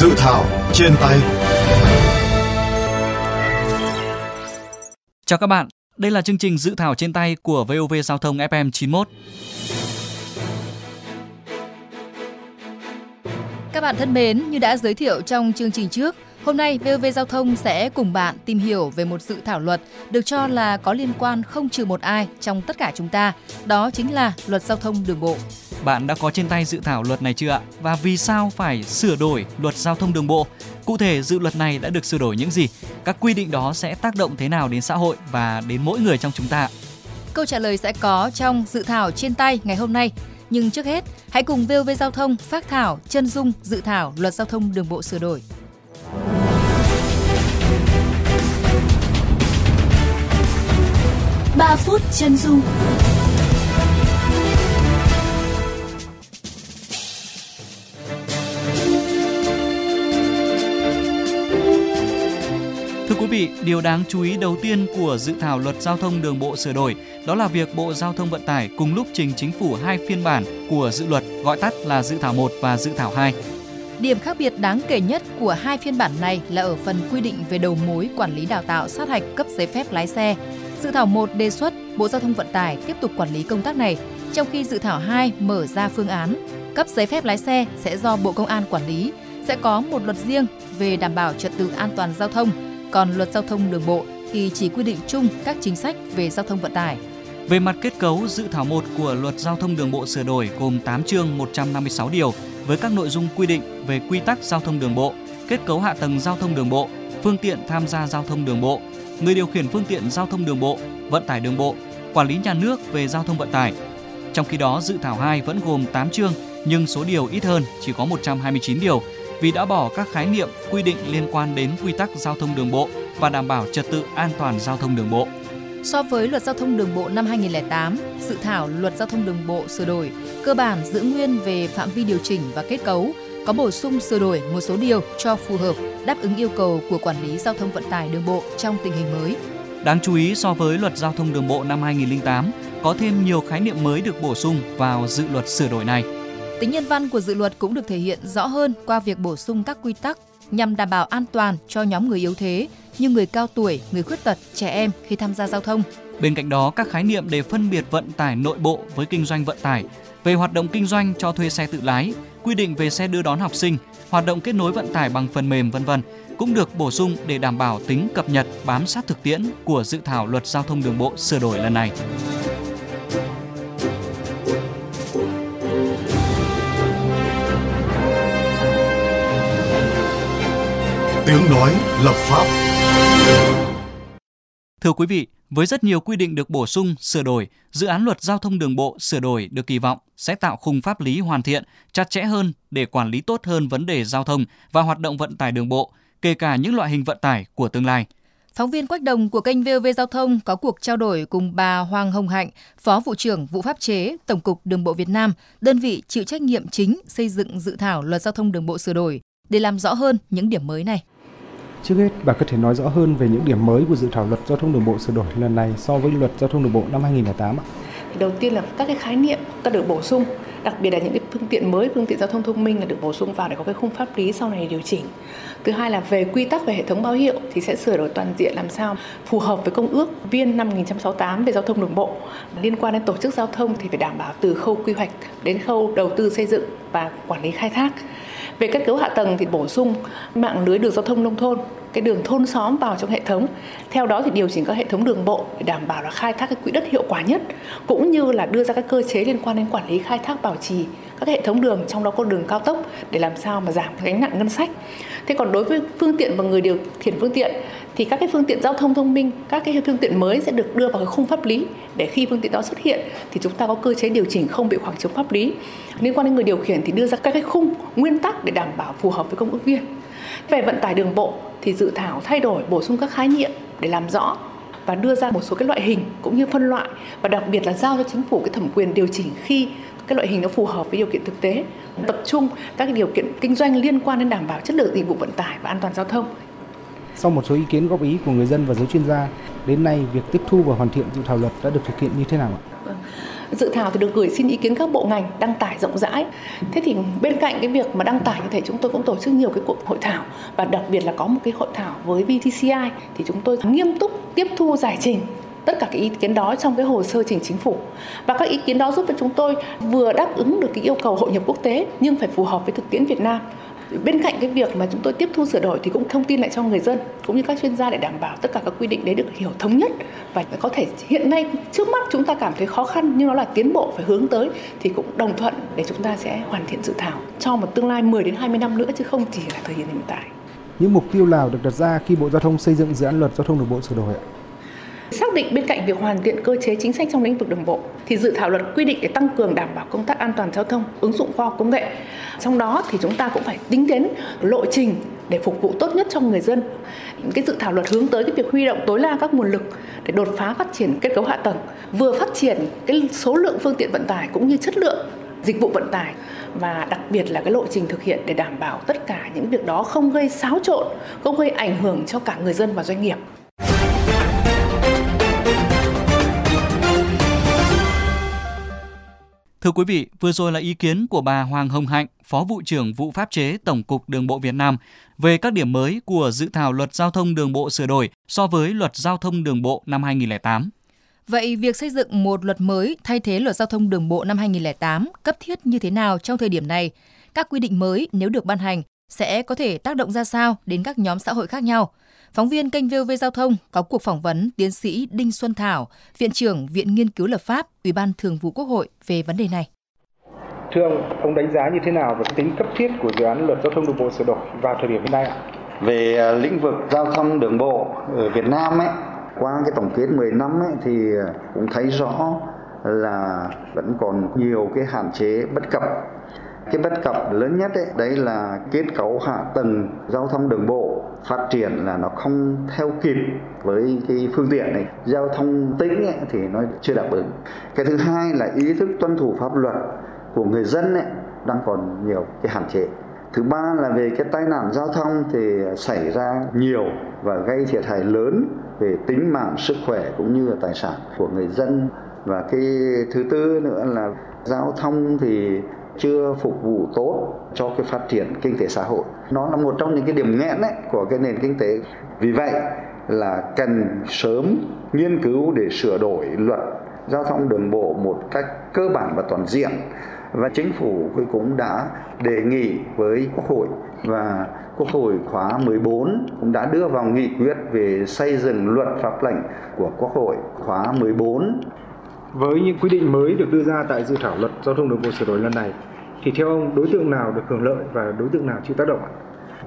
Dự thảo trên tay Chào các bạn, đây là chương trình Dự thảo trên tay của VOV Giao thông FM 91. Các bạn thân mến, như đã giới thiệu trong chương trình trước, Hôm nay, VOV Giao thông sẽ cùng bạn tìm hiểu về một dự thảo luật được cho là có liên quan không trừ một ai trong tất cả chúng ta, đó chính là luật giao thông đường bộ. Bạn đã có trên tay dự thảo luật này chưa ạ? Và vì sao phải sửa đổi luật giao thông đường bộ? Cụ thể, dự luật này đã được sửa đổi những gì? Các quy định đó sẽ tác động thế nào đến xã hội và đến mỗi người trong chúng ta? Câu trả lời sẽ có trong dự thảo trên tay ngày hôm nay. Nhưng trước hết, hãy cùng VOV Giao thông phát thảo chân dung dự thảo luật giao thông đường bộ sửa đổi. 3 phút chân dung. Thưa quý vị, điều đáng chú ý đầu tiên của dự thảo luật giao thông đường bộ sửa đổi đó là việc Bộ Giao thông Vận tải cùng lúc trình chính phủ hai phiên bản của dự luật gọi tắt là dự thảo 1 và dự thảo 2. Điểm khác biệt đáng kể nhất của hai phiên bản này là ở phần quy định về đầu mối quản lý đào tạo sát hạch cấp giấy phép lái xe. Dự thảo 1 đề xuất Bộ Giao thông Vận tải tiếp tục quản lý công tác này, trong khi dự thảo 2 mở ra phương án. Cấp giấy phép lái xe sẽ do Bộ Công an quản lý, sẽ có một luật riêng về đảm bảo trật tự an toàn giao thông, còn luật giao thông đường bộ thì chỉ quy định chung các chính sách về giao thông vận tải. Về mặt kết cấu, dự thảo 1 của luật giao thông đường bộ sửa đổi gồm 8 chương 156 điều với các nội dung quy định về quy tắc giao thông đường bộ, kết cấu hạ tầng giao thông đường bộ, phương tiện tham gia giao thông đường bộ, người điều khiển phương tiện giao thông đường bộ, vận tải đường bộ, quản lý nhà nước về giao thông vận tải. Trong khi đó, dự thảo 2 vẫn gồm 8 chương nhưng số điều ít hơn, chỉ có 129 điều vì đã bỏ các khái niệm quy định liên quan đến quy tắc giao thông đường bộ và đảm bảo trật tự an toàn giao thông đường bộ. So với luật giao thông đường bộ năm 2008, dự thảo luật giao thông đường bộ sửa đổi cơ bản giữ nguyên về phạm vi điều chỉnh và kết cấu, có bổ sung sửa đổi một số điều cho phù hợp đáp ứng yêu cầu của quản lý giao thông vận tải đường bộ trong tình hình mới. Đáng chú ý so với luật giao thông đường bộ năm 2008, có thêm nhiều khái niệm mới được bổ sung vào dự luật sửa đổi này. Tính nhân văn của dự luật cũng được thể hiện rõ hơn qua việc bổ sung các quy tắc nhằm đảm bảo an toàn cho nhóm người yếu thế như người cao tuổi, người khuyết tật, trẻ em khi tham gia giao thông. Bên cạnh đó, các khái niệm để phân biệt vận tải nội bộ với kinh doanh vận tải, về hoạt động kinh doanh cho thuê xe tự lái, quy định về xe đưa đón học sinh, hoạt động kết nối vận tải bằng phần mềm vân vân cũng được bổ sung để đảm bảo tính cập nhật bám sát thực tiễn của dự thảo luật giao thông đường bộ sửa đổi lần này. Tiếng nói lập pháp Thưa quý vị, với rất nhiều quy định được bổ sung, sửa đổi, dự án luật giao thông đường bộ sửa đổi được kỳ vọng sẽ tạo khung pháp lý hoàn thiện, chặt chẽ hơn để quản lý tốt hơn vấn đề giao thông và hoạt động vận tải đường bộ, kể cả những loại hình vận tải của tương lai. Phóng viên Quách Đồng của kênh VOV Giao thông có cuộc trao đổi cùng bà Hoàng Hồng Hạnh, Phó vụ trưởng vụ pháp chế Tổng cục Đường bộ Việt Nam, đơn vị chịu trách nhiệm chính xây dựng dự thảo luật giao thông đường bộ sửa đổi để làm rõ hơn những điểm mới này. Trước hết, bà có thể nói rõ hơn về những điểm mới của dự thảo luật giao thông đường bộ sửa đổi lần này so với luật giao thông đường bộ năm 2008 ạ? Đầu tiên là các cái khái niệm đã được bổ sung, đặc biệt là những cái phương tiện mới, phương tiện giao thông thông minh là được bổ sung vào để có cái khung pháp lý sau này điều chỉnh. Thứ hai là về quy tắc về hệ thống báo hiệu thì sẽ sửa đổi toàn diện làm sao phù hợp với công ước viên năm 1968 về giao thông đường bộ. Liên quan đến tổ chức giao thông thì phải đảm bảo từ khâu quy hoạch đến khâu đầu tư xây dựng và quản lý khai thác. Về kết cấu hạ tầng thì bổ sung mạng lưới đường giao thông nông thôn, cái đường thôn xóm vào trong hệ thống. Theo đó thì điều chỉnh các hệ thống đường bộ để đảm bảo là khai thác cái quỹ đất hiệu quả nhất, cũng như là đưa ra các cơ chế liên quan đến quản lý khai thác bảo trì các hệ thống đường trong đó có đường cao tốc để làm sao mà giảm gánh nặng ngân sách. Thế còn đối với phương tiện và người điều khiển phương tiện thì các cái phương tiện giao thông thông minh, các cái phương tiện mới sẽ được đưa vào cái khung pháp lý để khi phương tiện đó xuất hiện thì chúng ta có cơ chế điều chỉnh không bị khoảng trống pháp lý. Liên quan đến người điều khiển thì đưa ra các cái khung nguyên tắc để đảm bảo phù hợp với công ước viên. Về vận tải đường bộ thì dự thảo thay đổi bổ sung các khái niệm để làm rõ và đưa ra một số cái loại hình cũng như phân loại và đặc biệt là giao cho chính phủ cái thẩm quyền điều chỉnh khi cái loại hình nó phù hợp với điều kiện thực tế tập trung các cái điều kiện kinh doanh liên quan đến đảm bảo chất lượng dịch vụ vận tải và an toàn giao thông sau một số ý kiến góp ý của người dân và giới chuyên gia, đến nay việc tiếp thu và hoàn thiện dự thảo luật đã được thực hiện như thế nào ạ? Vâng, dự thảo thì được gửi xin ý kiến các bộ ngành đăng tải rộng rãi. Thế thì bên cạnh cái việc mà đăng tải như thế, chúng tôi cũng tổ chức nhiều cái cuộc hội thảo và đặc biệt là có một cái hội thảo với VTCI thì chúng tôi nghiêm túc tiếp thu giải trình tất cả cái ý kiến đó trong cái hồ sơ trình chính phủ. Và các ý kiến đó giúp cho chúng tôi vừa đáp ứng được cái yêu cầu hội nhập quốc tế nhưng phải phù hợp với thực tiễn Việt Nam bên cạnh cái việc mà chúng tôi tiếp thu sửa đổi thì cũng thông tin lại cho người dân cũng như các chuyên gia để đảm bảo tất cả các quy định đấy được hiểu thống nhất và có thể hiện nay trước mắt chúng ta cảm thấy khó khăn nhưng nó là tiến bộ phải hướng tới thì cũng đồng thuận để chúng ta sẽ hoàn thiện dự thảo cho một tương lai 10 đến 20 năm nữa chứ không chỉ là thời hiện tại. Những mục tiêu nào được đặt ra khi Bộ Giao thông xây dựng dự án luật giao thông đường bộ sửa đổi ạ? Xác định bên cạnh việc hoàn thiện cơ chế chính sách trong lĩnh vực đường bộ thì dự thảo luật quy định để tăng cường đảm bảo công tác an toàn giao thông, ứng dụng khoa học công nghệ. Trong đó thì chúng ta cũng phải tính đến lộ trình để phục vụ tốt nhất cho người dân. Cái dự thảo luật hướng tới cái việc huy động tối đa các nguồn lực để đột phá phát triển kết cấu hạ tầng, vừa phát triển cái số lượng phương tiện vận tải cũng như chất lượng dịch vụ vận tải và đặc biệt là cái lộ trình thực hiện để đảm bảo tất cả những việc đó không gây xáo trộn, không gây ảnh hưởng cho cả người dân và doanh nghiệp. Thưa quý vị, vừa rồi là ý kiến của bà Hoàng Hồng Hạnh, Phó vụ trưởng vụ pháp chế Tổng cục Đường bộ Việt Nam về các điểm mới của dự thảo luật giao thông đường bộ sửa đổi so với luật giao thông đường bộ năm 2008. Vậy việc xây dựng một luật mới thay thế luật giao thông đường bộ năm 2008 cấp thiết như thế nào trong thời điểm này? Các quy định mới nếu được ban hành sẽ có thể tác động ra sao đến các nhóm xã hội khác nhau? Phóng viên kênh VOV Giao thông có cuộc phỏng vấn tiến sĩ Đinh Xuân Thảo, Viện trưởng Viện Nghiên cứu Lập pháp, Ủy ban Thường vụ Quốc hội về vấn đề này. Thưa ông, ông đánh giá như thế nào về tính cấp thiết của dự án luật giao thông đường bộ sửa đổi vào thời điểm hiện nay ạ? Về à, lĩnh vực giao thông đường bộ ở Việt Nam ấy, qua cái tổng kết 10 năm ấy, thì cũng thấy rõ là vẫn còn nhiều cái hạn chế bất cập cái bất cập lớn nhất ấy, đấy là kết cấu hạ tầng giao thông đường bộ phát triển là nó không theo kịp với cái phương tiện này. Giao thông tĩnh ấy, thì nó chưa đáp ứng. Cái thứ hai là ý thức tuân thủ pháp luật của người dân ấy, đang còn nhiều cái hạn chế. Thứ ba là về cái tai nạn giao thông thì xảy ra nhiều và gây thiệt hại lớn về tính mạng sức khỏe cũng như là tài sản của người dân. Và cái thứ tư nữa là giao thông thì chưa phục vụ tốt cho cái phát triển kinh tế xã hội. Nó là một trong những cái điểm nghẽn ấy của cái nền kinh tế. Vì vậy là cần sớm nghiên cứu để sửa đổi luật giao thông đường bộ một cách cơ bản và toàn diện. Và chính phủ cũng đã đề nghị với quốc hội và quốc hội khóa 14 cũng đã đưa vào nghị quyết về xây dựng luật pháp lệnh của quốc hội khóa 14 với những quy định mới được đưa ra tại dự thảo luật giao thông đường bộ sửa đổi lần này thì theo ông đối tượng nào được hưởng lợi và đối tượng nào chịu tác động ạ?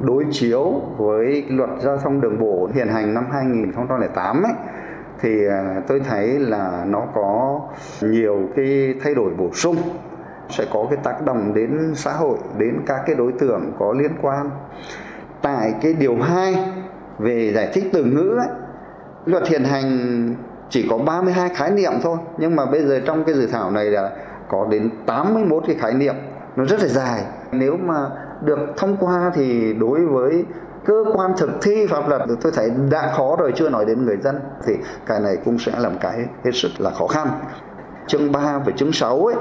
Đối chiếu với luật giao thông đường bộ hiện hành năm 2008 ấy, thì à, tôi thấy là nó có nhiều cái thay đổi bổ sung sẽ có cái tác động đến xã hội đến các cái đối tượng có liên quan tại cái điều 2 về giải thích từ ngữ ấy, luật hiện hành chỉ có 32 khái niệm thôi. Nhưng mà bây giờ trong cái dự thảo này là có đến 81 cái khái niệm. Nó rất là dài. Nếu mà được thông qua thì đối với cơ quan thực thi pháp luật tôi thấy đã khó rồi, chưa nói đến người dân thì cái này cũng sẽ làm cái hết sức là khó khăn. Chương 3 và chương 6 ấy,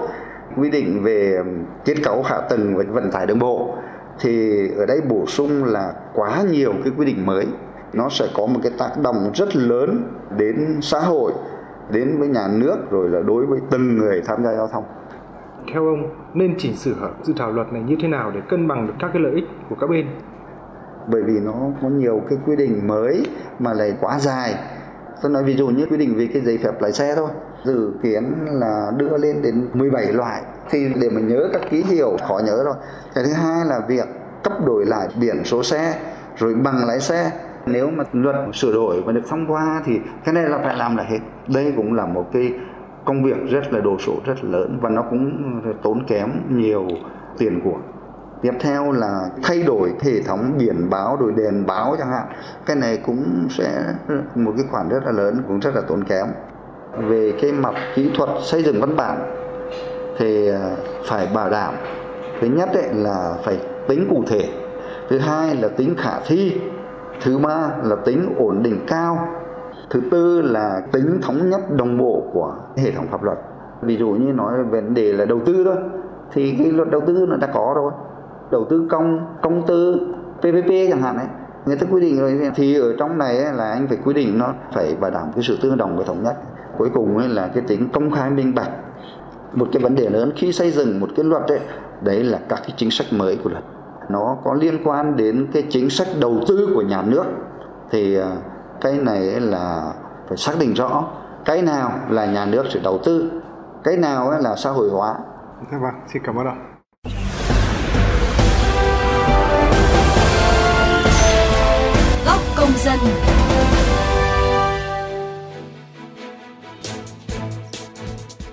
quy định về kết cấu hạ tầng và vận tải đường bộ thì ở đây bổ sung là quá nhiều cái quy định mới nó sẽ có một cái tác động rất lớn đến xã hội đến với nhà nước rồi là đối với từng người tham gia giao thông. Theo ông nên chỉnh sửa dự thảo luật này như thế nào để cân bằng được các cái lợi ích của các bên? Bởi vì nó có nhiều cái quy định mới mà lại quá dài. Tôi nói ví dụ như quy định về cái giấy phép lái xe thôi. Dự kiến là đưa lên đến 17 loại. Thì để mà nhớ các ký hiệu khó nhớ rồi. Cái thứ hai là việc cấp đổi lại biển số xe rồi bằng lái xe nếu mà luật sửa đổi và được thông qua thì cái này là phải làm lại hết. Đây cũng là một cái công việc rất là đồ sộ, rất là lớn và nó cũng tốn kém nhiều tiền của. Tiếp theo là thay đổi hệ thống biển báo rồi đèn báo chẳng hạn. Cái này cũng sẽ một cái khoản rất là lớn, cũng rất là tốn kém. Về cái mặt kỹ thuật xây dựng văn bản thì à, phải bảo đảm. Thứ nhất ấy là phải tính cụ thể. Thứ hai là tính khả thi thứ ba là tính ổn định cao. Thứ tư là tính thống nhất đồng bộ của hệ thống pháp luật. Ví dụ như nói vấn đề là đầu tư thôi, thì cái luật đầu tư nó đã có rồi. Đầu tư công công tư PPP chẳng hạn ấy, người ta quy định rồi. Thì ở trong này là anh phải quy định nó phải bảo đảm cái sự tương đồng và thống nhất. Cuối cùng ấy là cái tính công khai minh bạch. Một cái vấn đề lớn khi xây dựng một cái luật ấy, đấy là các cái chính sách mới của luật nó có liên quan đến cái chính sách đầu tư của nhà nước thì à, cái này là phải xác định rõ cái nào là nhà nước sẽ đầu tư cái nào là xã hội hóa Dạ vâng, xin cảm ơn ông. Góc công dân.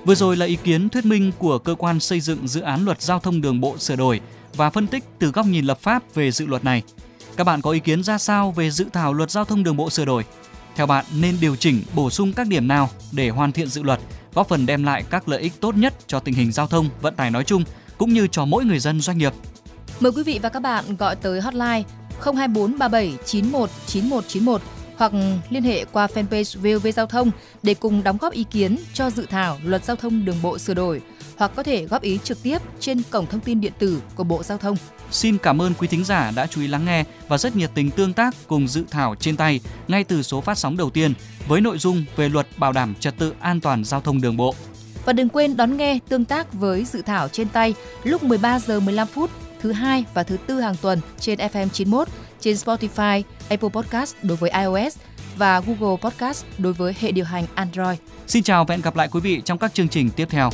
Vừa rồi là ý kiến thuyết minh của cơ quan xây dựng dự án luật giao thông đường bộ sửa đổi và phân tích từ góc nhìn lập pháp về dự luật này. Các bạn có ý kiến ra sao về dự thảo luật giao thông đường bộ sửa đổi? Theo bạn nên điều chỉnh bổ sung các điểm nào để hoàn thiện dự luật, góp phần đem lại các lợi ích tốt nhất cho tình hình giao thông vận tải nói chung cũng như cho mỗi người dân doanh nghiệp. Mời quý vị và các bạn gọi tới hotline 024 37 91 9191 hoặc liên hệ qua fanpage VOV Giao thông để cùng đóng góp ý kiến cho dự thảo luật giao thông đường bộ sửa đổi hoặc có thể góp ý trực tiếp trên cổng thông tin điện tử của Bộ Giao thông. Xin cảm ơn quý thính giả đã chú ý lắng nghe và rất nhiệt tình tương tác cùng dự thảo trên tay ngay từ số phát sóng đầu tiên với nội dung về luật bảo đảm trật tự an toàn giao thông đường bộ. Và đừng quên đón nghe tương tác với dự thảo trên tay lúc 13 giờ 15 phút thứ hai và thứ tư hàng tuần trên FM 91, trên Spotify, Apple Podcast đối với iOS và Google Podcast đối với hệ điều hành Android. Xin chào và hẹn gặp lại quý vị trong các chương trình tiếp theo.